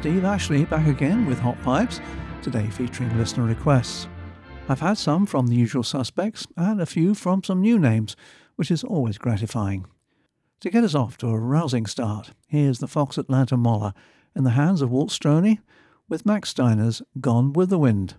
Steve Ashley back again with Hot Pipes, today featuring listener requests. I've had some from the usual suspects and a few from some new names, which is always gratifying. To get us off to a rousing start, here's the Fox Atlanta Moller in the hands of Walt Strony with Max Steiner's Gone with the Wind.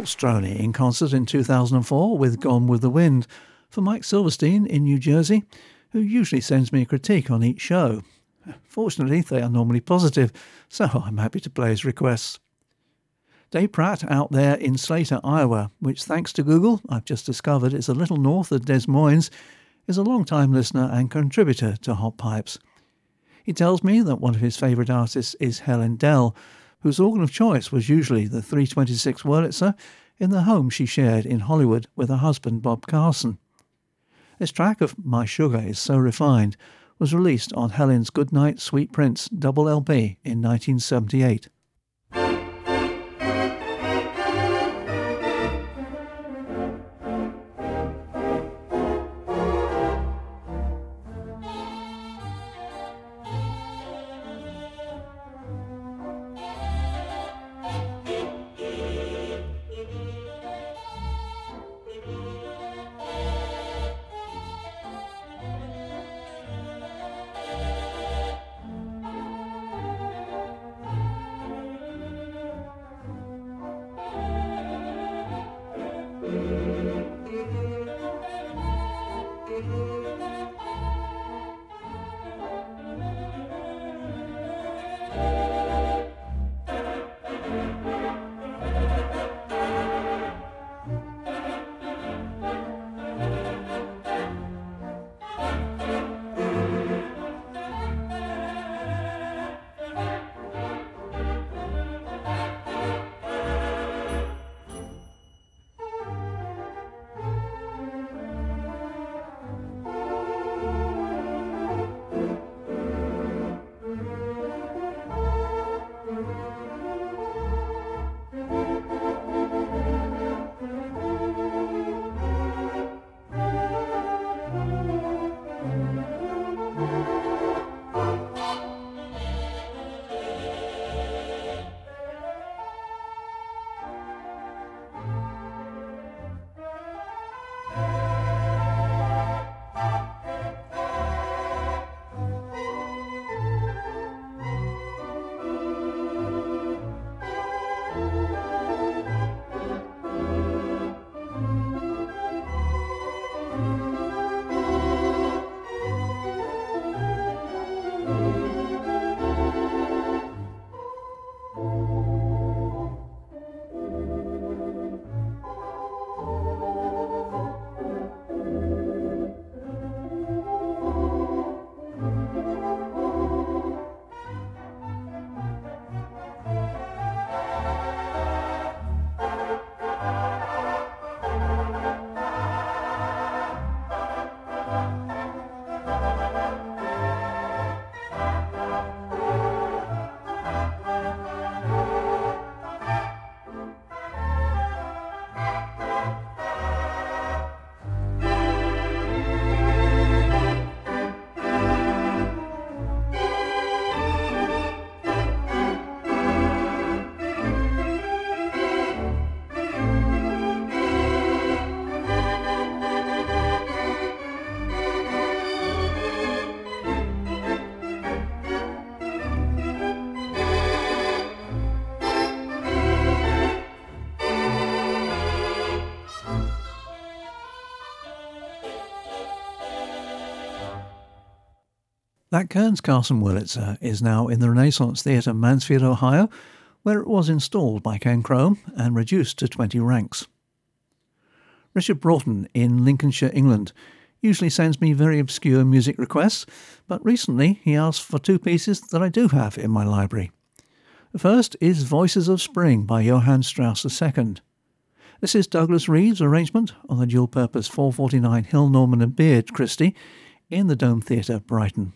Walt Strony in concert in 2004 with Gone with the Wind for Mike Silverstein in New Jersey, who usually sends me a critique on each show. Fortunately, they are normally positive, so I'm happy to play his requests. Dave Pratt out there in Slater, Iowa, which thanks to Google, I've just discovered is a little north of Des Moines, is a long-time listener and contributor to Hot Pipes. He tells me that one of his favourite artists is Helen Dell, whose organ of choice was usually the 326 Wurlitzer in the home she shared in Hollywood with her husband Bob Carson. This track of My Sugar is So Refined was released on Helen's Goodnight Sweet Prince double LP in 1978. That Kearns Carson Wurlitzer uh, is now in the Renaissance Theatre, Mansfield, Ohio, where it was installed by Ken Crome and reduced to 20 ranks. Richard Broughton in Lincolnshire, England, usually sends me very obscure music requests, but recently he asked for two pieces that I do have in my library. The first is Voices of Spring by Johann Strauss II. This is Douglas Reeve's arrangement on the dual purpose 449 Hill Norman and Beard Christie in the Dome Theatre, Brighton.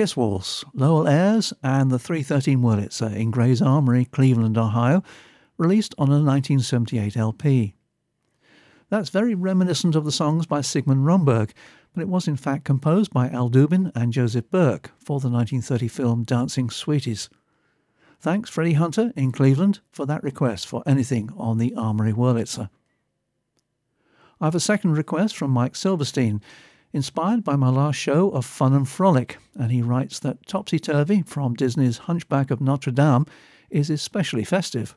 Kiss Waltz, Lowell Ayars, and the 313 Wurlitzer in Gray's Armory, Cleveland, Ohio, released on a 1978 LP. That's very reminiscent of the songs by Sigmund Romberg, but it was in fact composed by Al Dubin and Joseph Burke for the 1930 film Dancing Sweeties. Thanks, Freddie Hunter in Cleveland, for that request for anything on the Armory Wurlitzer. I have a second request from Mike Silverstein inspired by my last show of fun and frolic, and he writes that Topsy Turvy from Disney's Hunchback of Notre Dame is especially festive.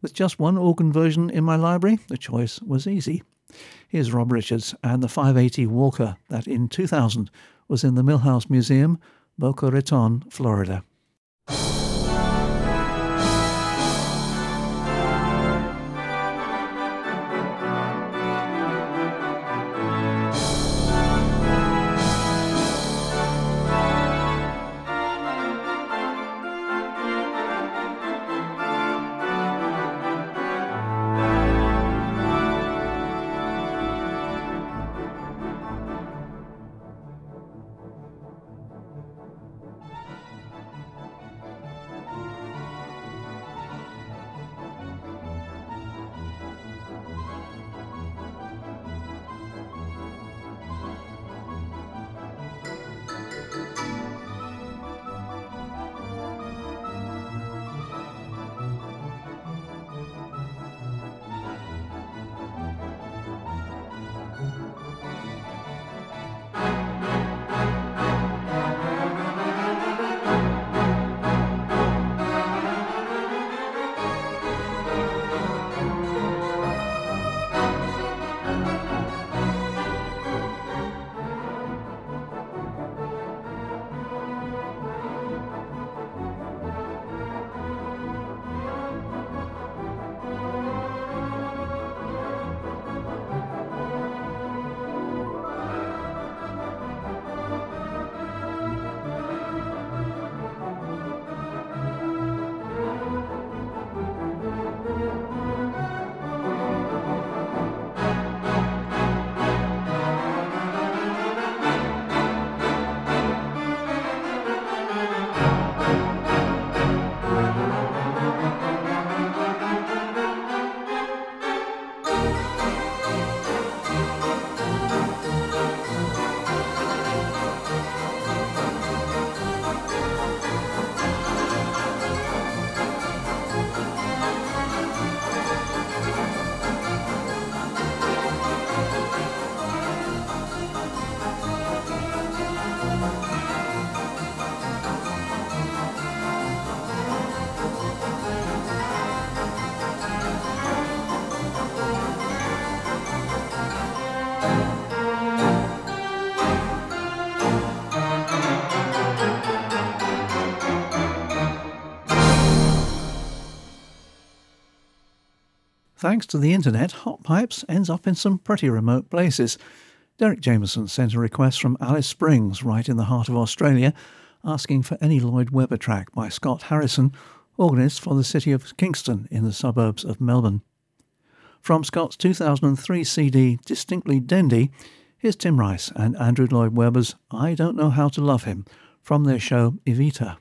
With just one organ version in my library, the choice was easy. Here's Rob Richards and the 580 Walker that in 2000 was in the Milhous Museum, Boca Raton, Florida. Thanks to the internet, Hot Pipes ends up in some pretty remote places. Derek Jameson sent a request from Alice Springs, right in the heart of Australia, asking for any Lloyd Webber track by Scott Harrison, organist for the city of Kingston in the suburbs of Melbourne. From Scott's 2003 CD Distinctly Dendy, here's Tim Rice and Andrew Lloyd Webber's I Don't Know How to Love Him from their show Evita.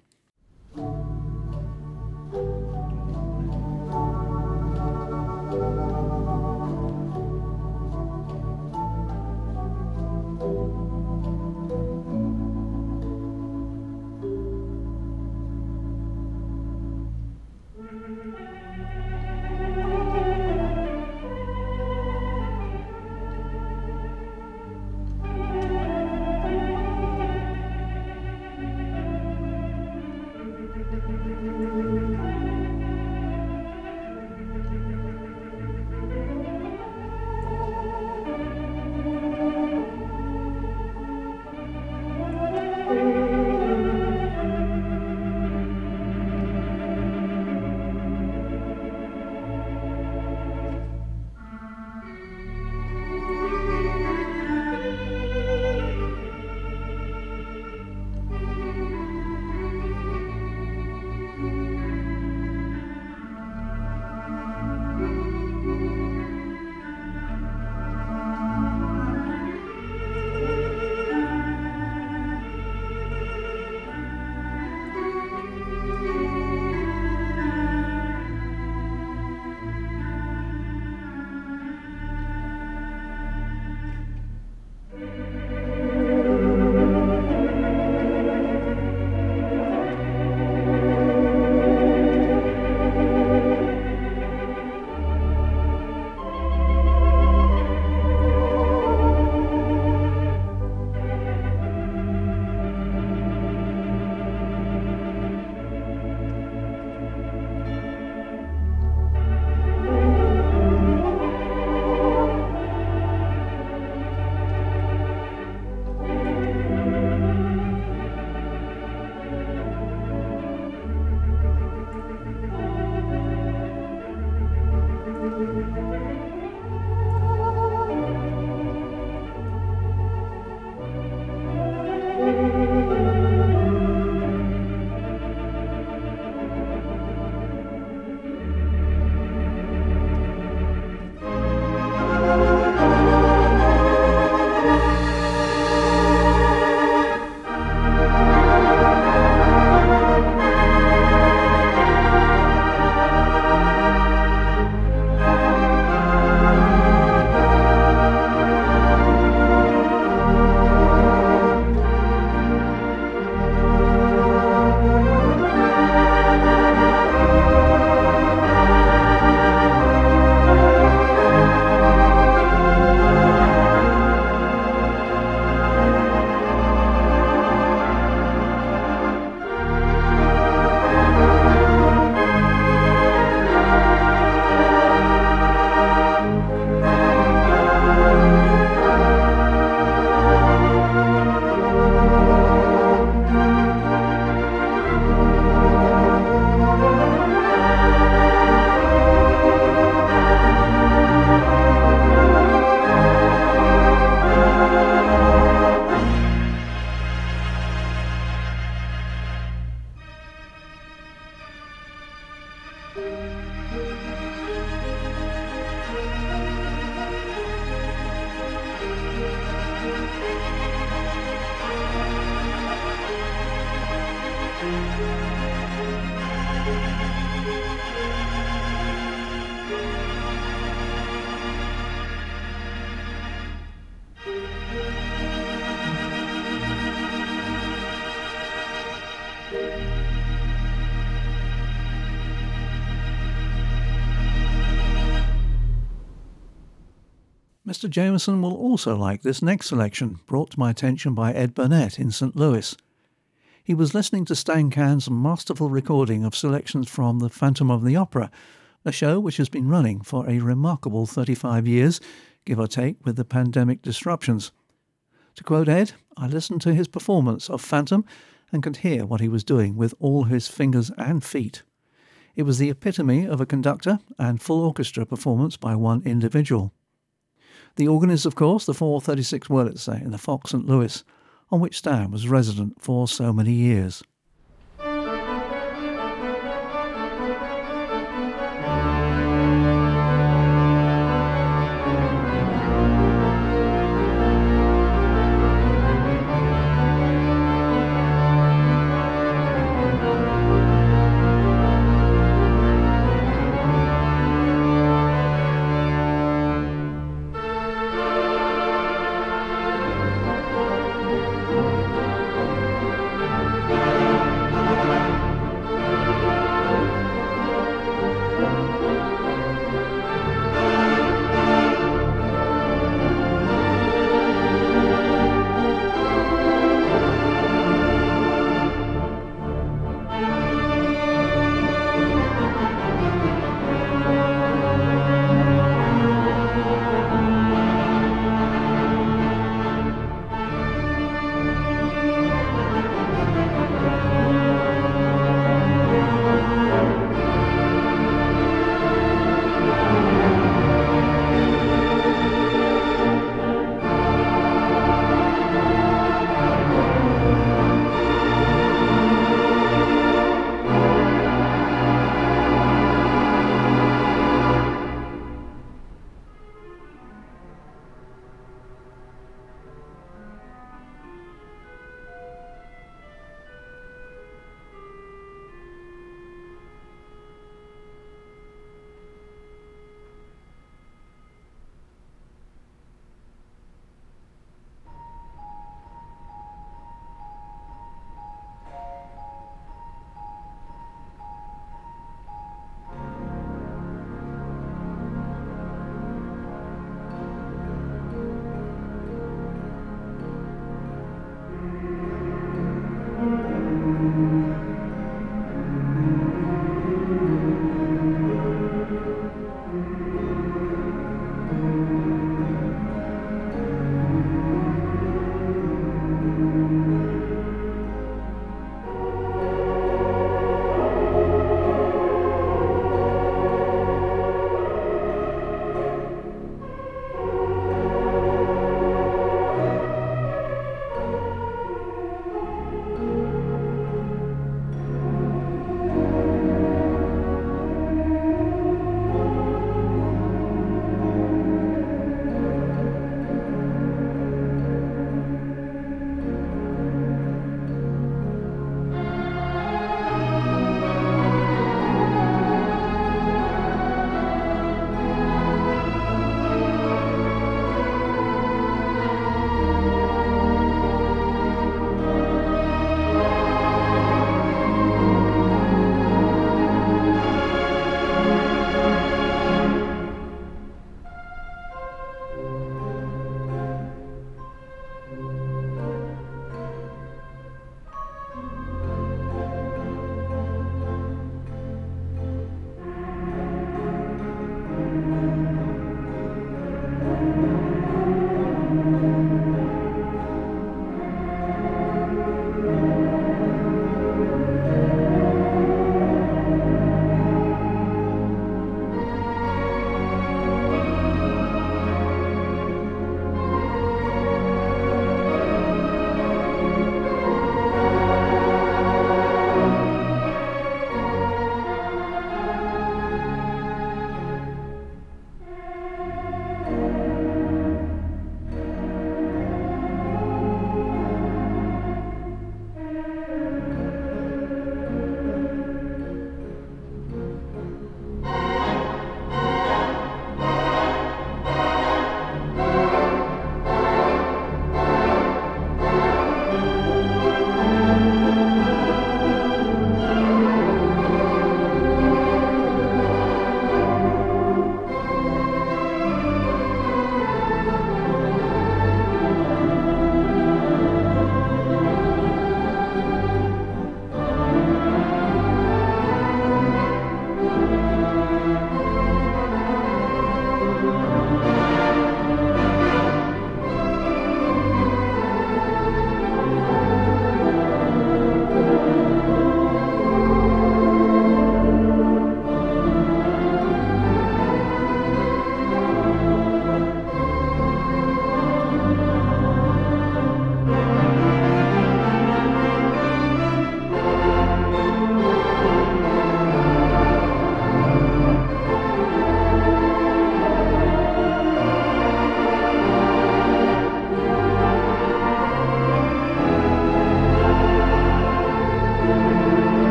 Mr. Jameson will also like this next selection, brought to my attention by Ed Burnett in St. Louis. He was listening to Stan Kann's masterful recording of selections from The Phantom of the Opera, a show which has been running for a remarkable 35 years, give or take, with the pandemic disruptions. To quote Ed, I listened to his performance of Phantom and could hear what he was doing with all his fingers and feet. It was the epitome of a conductor and full orchestra performance by one individual. The organ is, of course, the 436 Wurlitzer in the Fox St. Louis, on which Stan was resident for so many years.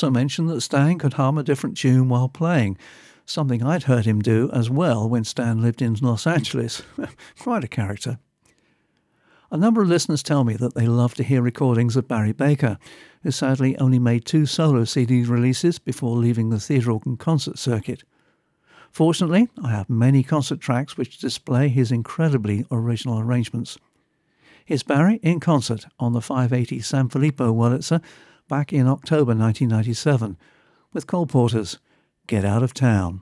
Also mentioned that Stan could hum a different tune while playing, something I'd heard him do as well when Stan lived in Los Angeles. Quite a character. A number of listeners tell me that they love to hear recordings of Barry Baker, who sadly only made two solo CD releases before leaving the theatre and concert circuit. Fortunately, I have many concert tracks which display his incredibly original arrangements. Here's Barry in concert on the 580 Sanfilippo Wurlitzer back in October 1997 with Cole Porter's Get Out of Town.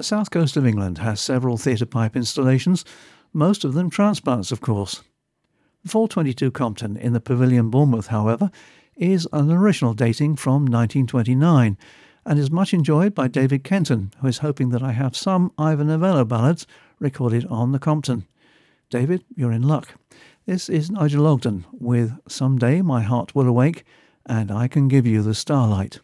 The south coast of England has several theatre pipe installations, most of them transplants, of course. The 422 Compton in the Pavilion Bournemouth, however, is an original dating from 1929 and is much enjoyed by David Kenton, who is hoping that I have some Ivor Novello ballads recorded on the Compton. David, you're in luck. This is Nigel Ogden with Some Day My Heart Will Awake and I Can Give You the Starlight.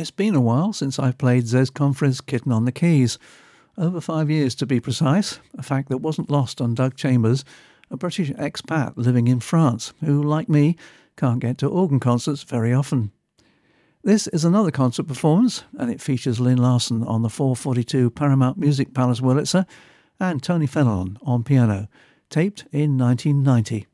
It's been a while since I've played Zez Confrey's Kitten on the Keys. Over five years to be precise, a fact that wasn't lost on Doug Chambers, a British expat living in France, who, like me, can't get to organ concerts very often. This is another concert performance, and it features Lyn Larsen on the 442 Paramount Music Palace Wurlitzer and Tony Fenelon on piano, taped in 1990.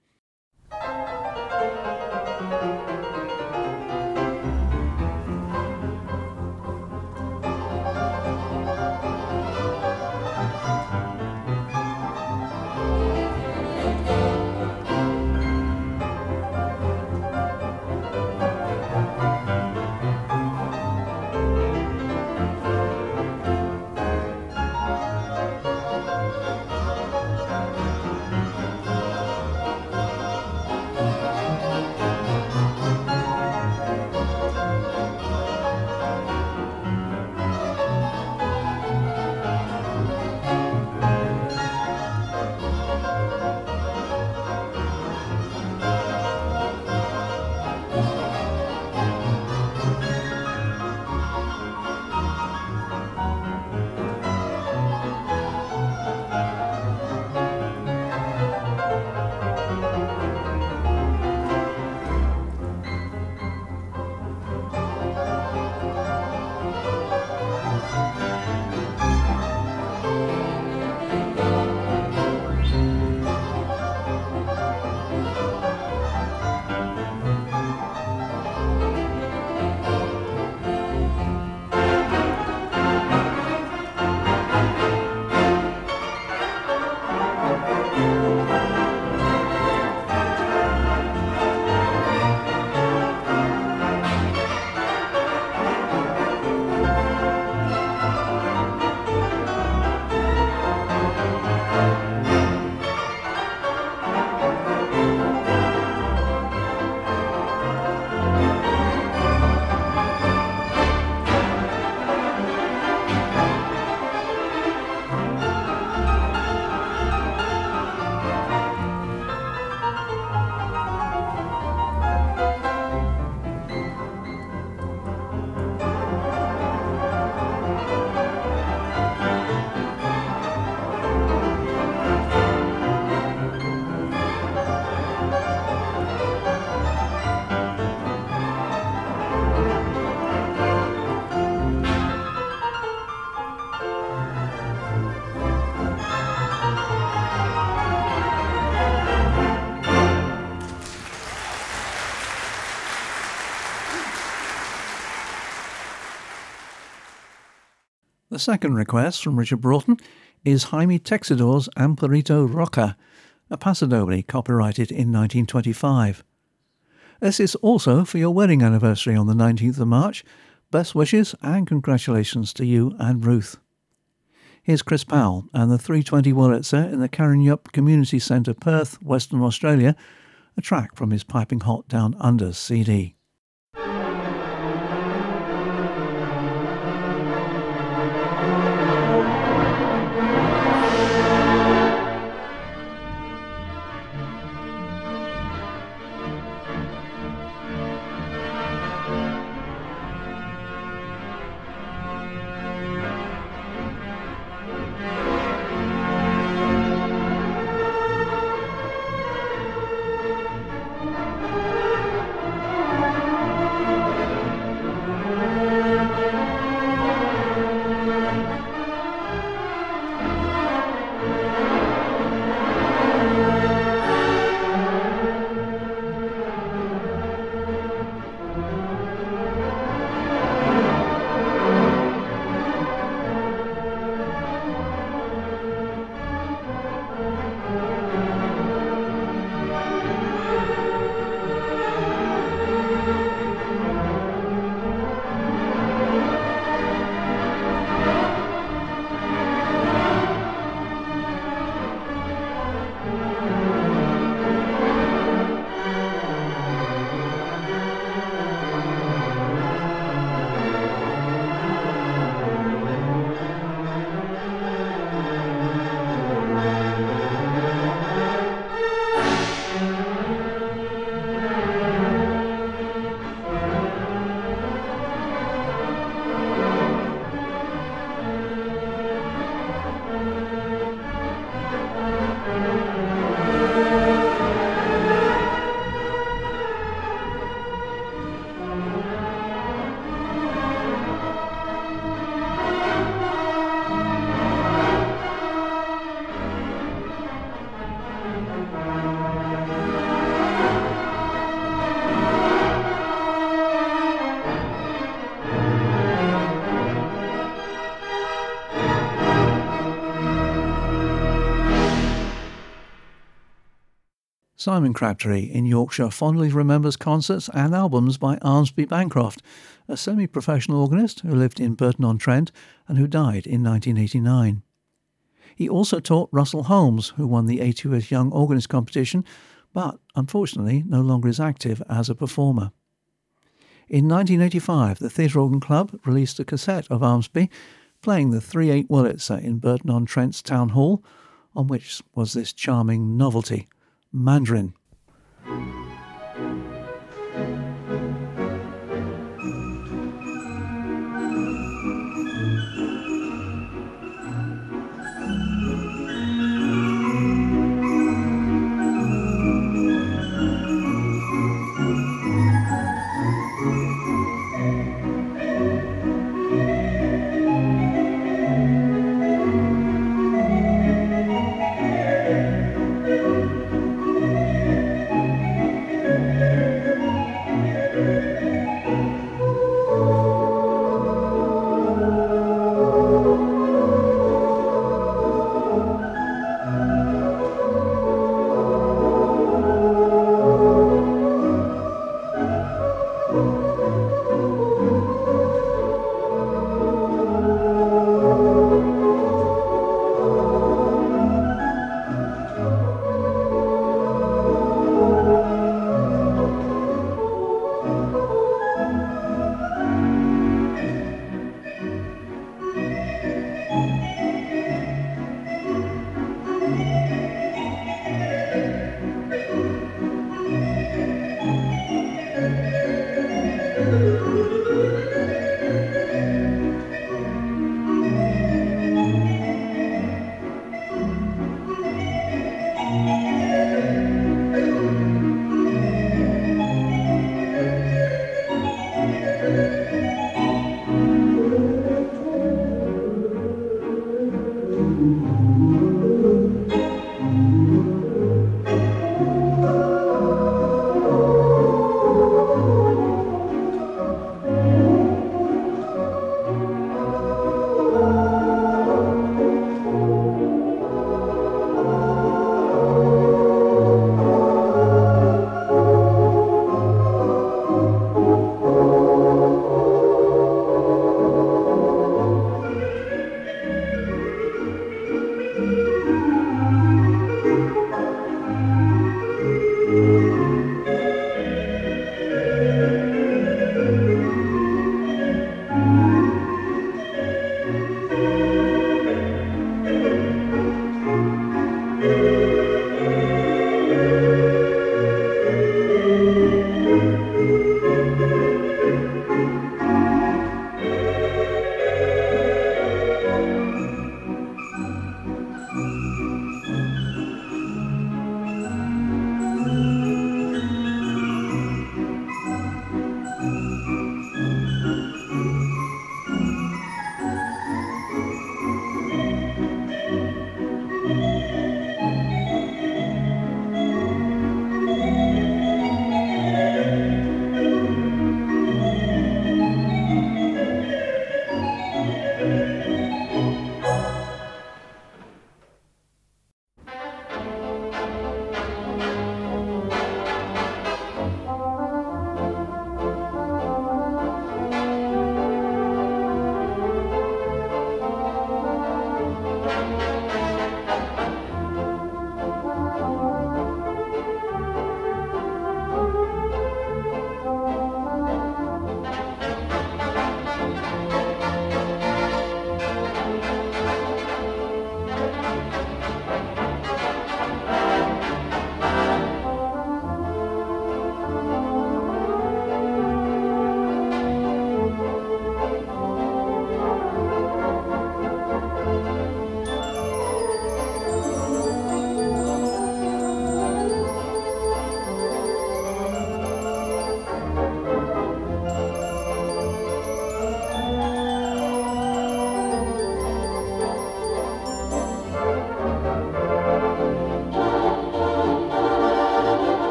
The second request from Richard Broughton is Jaime Texidor's Amparito Roca, a pasodoble copyrighted in 1925. This is also for your wedding anniversary on the 19th of March. Best wishes and congratulations to you and Ruth. Here's Chris Powell and the 320 Wurlitzer in the Karrinyup Community Centre, Perth, Western Australia, a track from his Piping Hot Down Under CD. Simon Crabtree in Yorkshire fondly remembers concerts and albums by Armsby Bancroft, a semi professional organist who lived in Burton on Trent and who died in 1989. He also taught Russell Holmes, who won the 80th Young Organist competition, but unfortunately no longer is active as a performer. In 1985, the Theatre Organ Club released a cassette of Armsby playing the 3 8 Wurlitzer in Burton on Trent's Town Hall, on which was this charming novelty, Mandarin.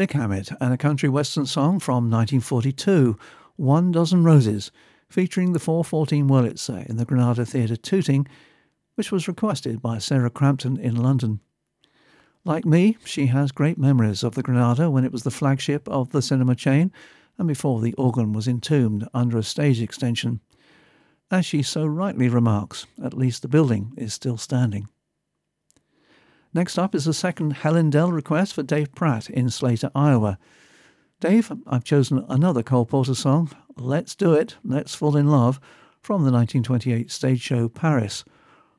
Vic Hammett and a country western song from 1942, One Dozen Roses, featuring the 414 Wurlitzer in the Granada Theatre Tooting, which was requested by Sarah Crampton in London. Like me, she has great memories of the Granada when it was the flagship of the cinema chain and before the organ was entombed under a stage extension. As she so rightly remarks, at least the building is still standing. Next up is a second Helen Dell request for Dave Pratt in Slater, Iowa. Dave, I've chosen another Cole Porter song, Let's Do It, Let's Fall in Love, from the 1928 stage show Paris,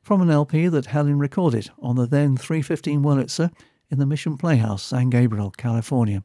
from an LP that Helen recorded on the then 315 Wurlitzer in the Mission Playhouse, San Gabriel, California.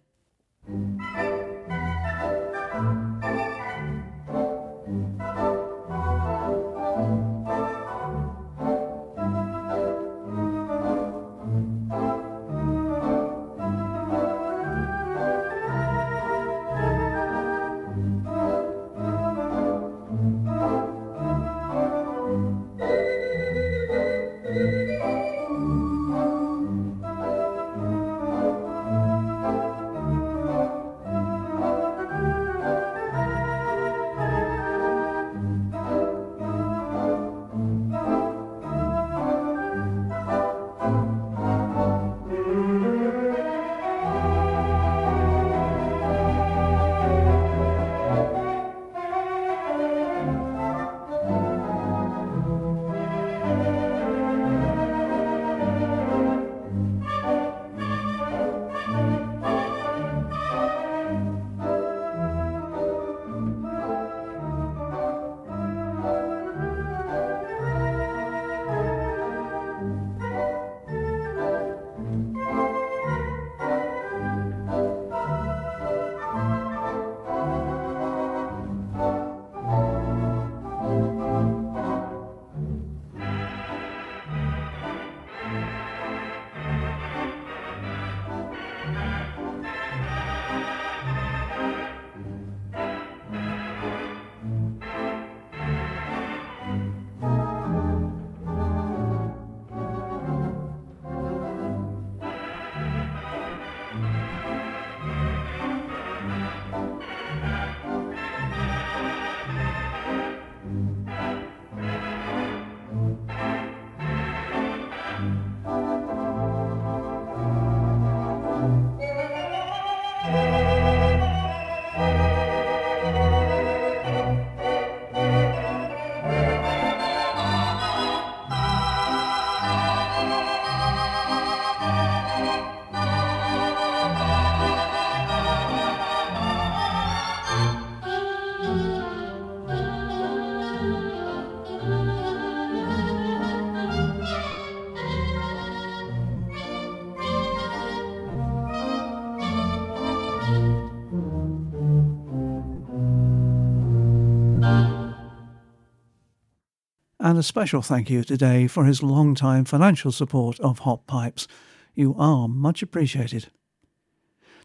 And a special thank you today for his long-time financial support of Hot Pipes. You are much appreciated.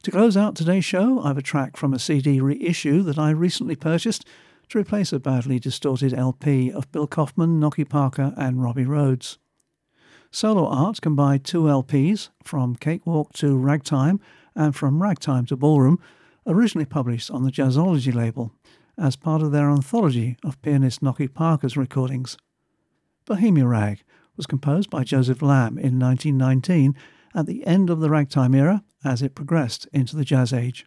To close out today's show, I have a track from a CD reissue that I recently purchased to replace a badly distorted LP of Bill Kaufman, Knocky Parker, and Robbie Rhodes. Solo Art combined two LPs, From Cakewalk to Ragtime and From Ragtime to Ballroom, originally published on the Jazzology label, as part of their anthology of pianist Knocky Parker's recordings. Bohemia Rag was composed by Joseph Lamb in 1919 at the end of the ragtime era as it progressed into the jazz age.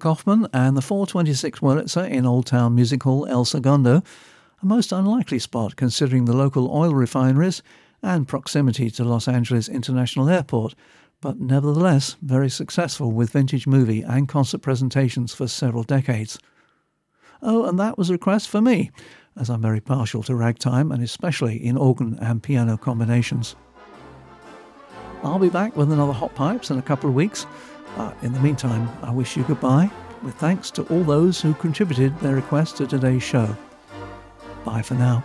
Coffman and the 426 Wurlitzer in Old Town Music Hall El Segundo, a most unlikely spot considering the local oil refineries and proximity to Los Angeles International Airport, but nevertheless very successful with vintage movie and concert presentations for several decades. Oh, and that was a request for me, as I'm very partial to ragtime and especially in organ and piano combinations. I'll be back with another Hot Pipes in a couple of weeks. But in the meantime, I wish you goodbye, with thanks to all those who contributed their requests to today's show. Bye for now.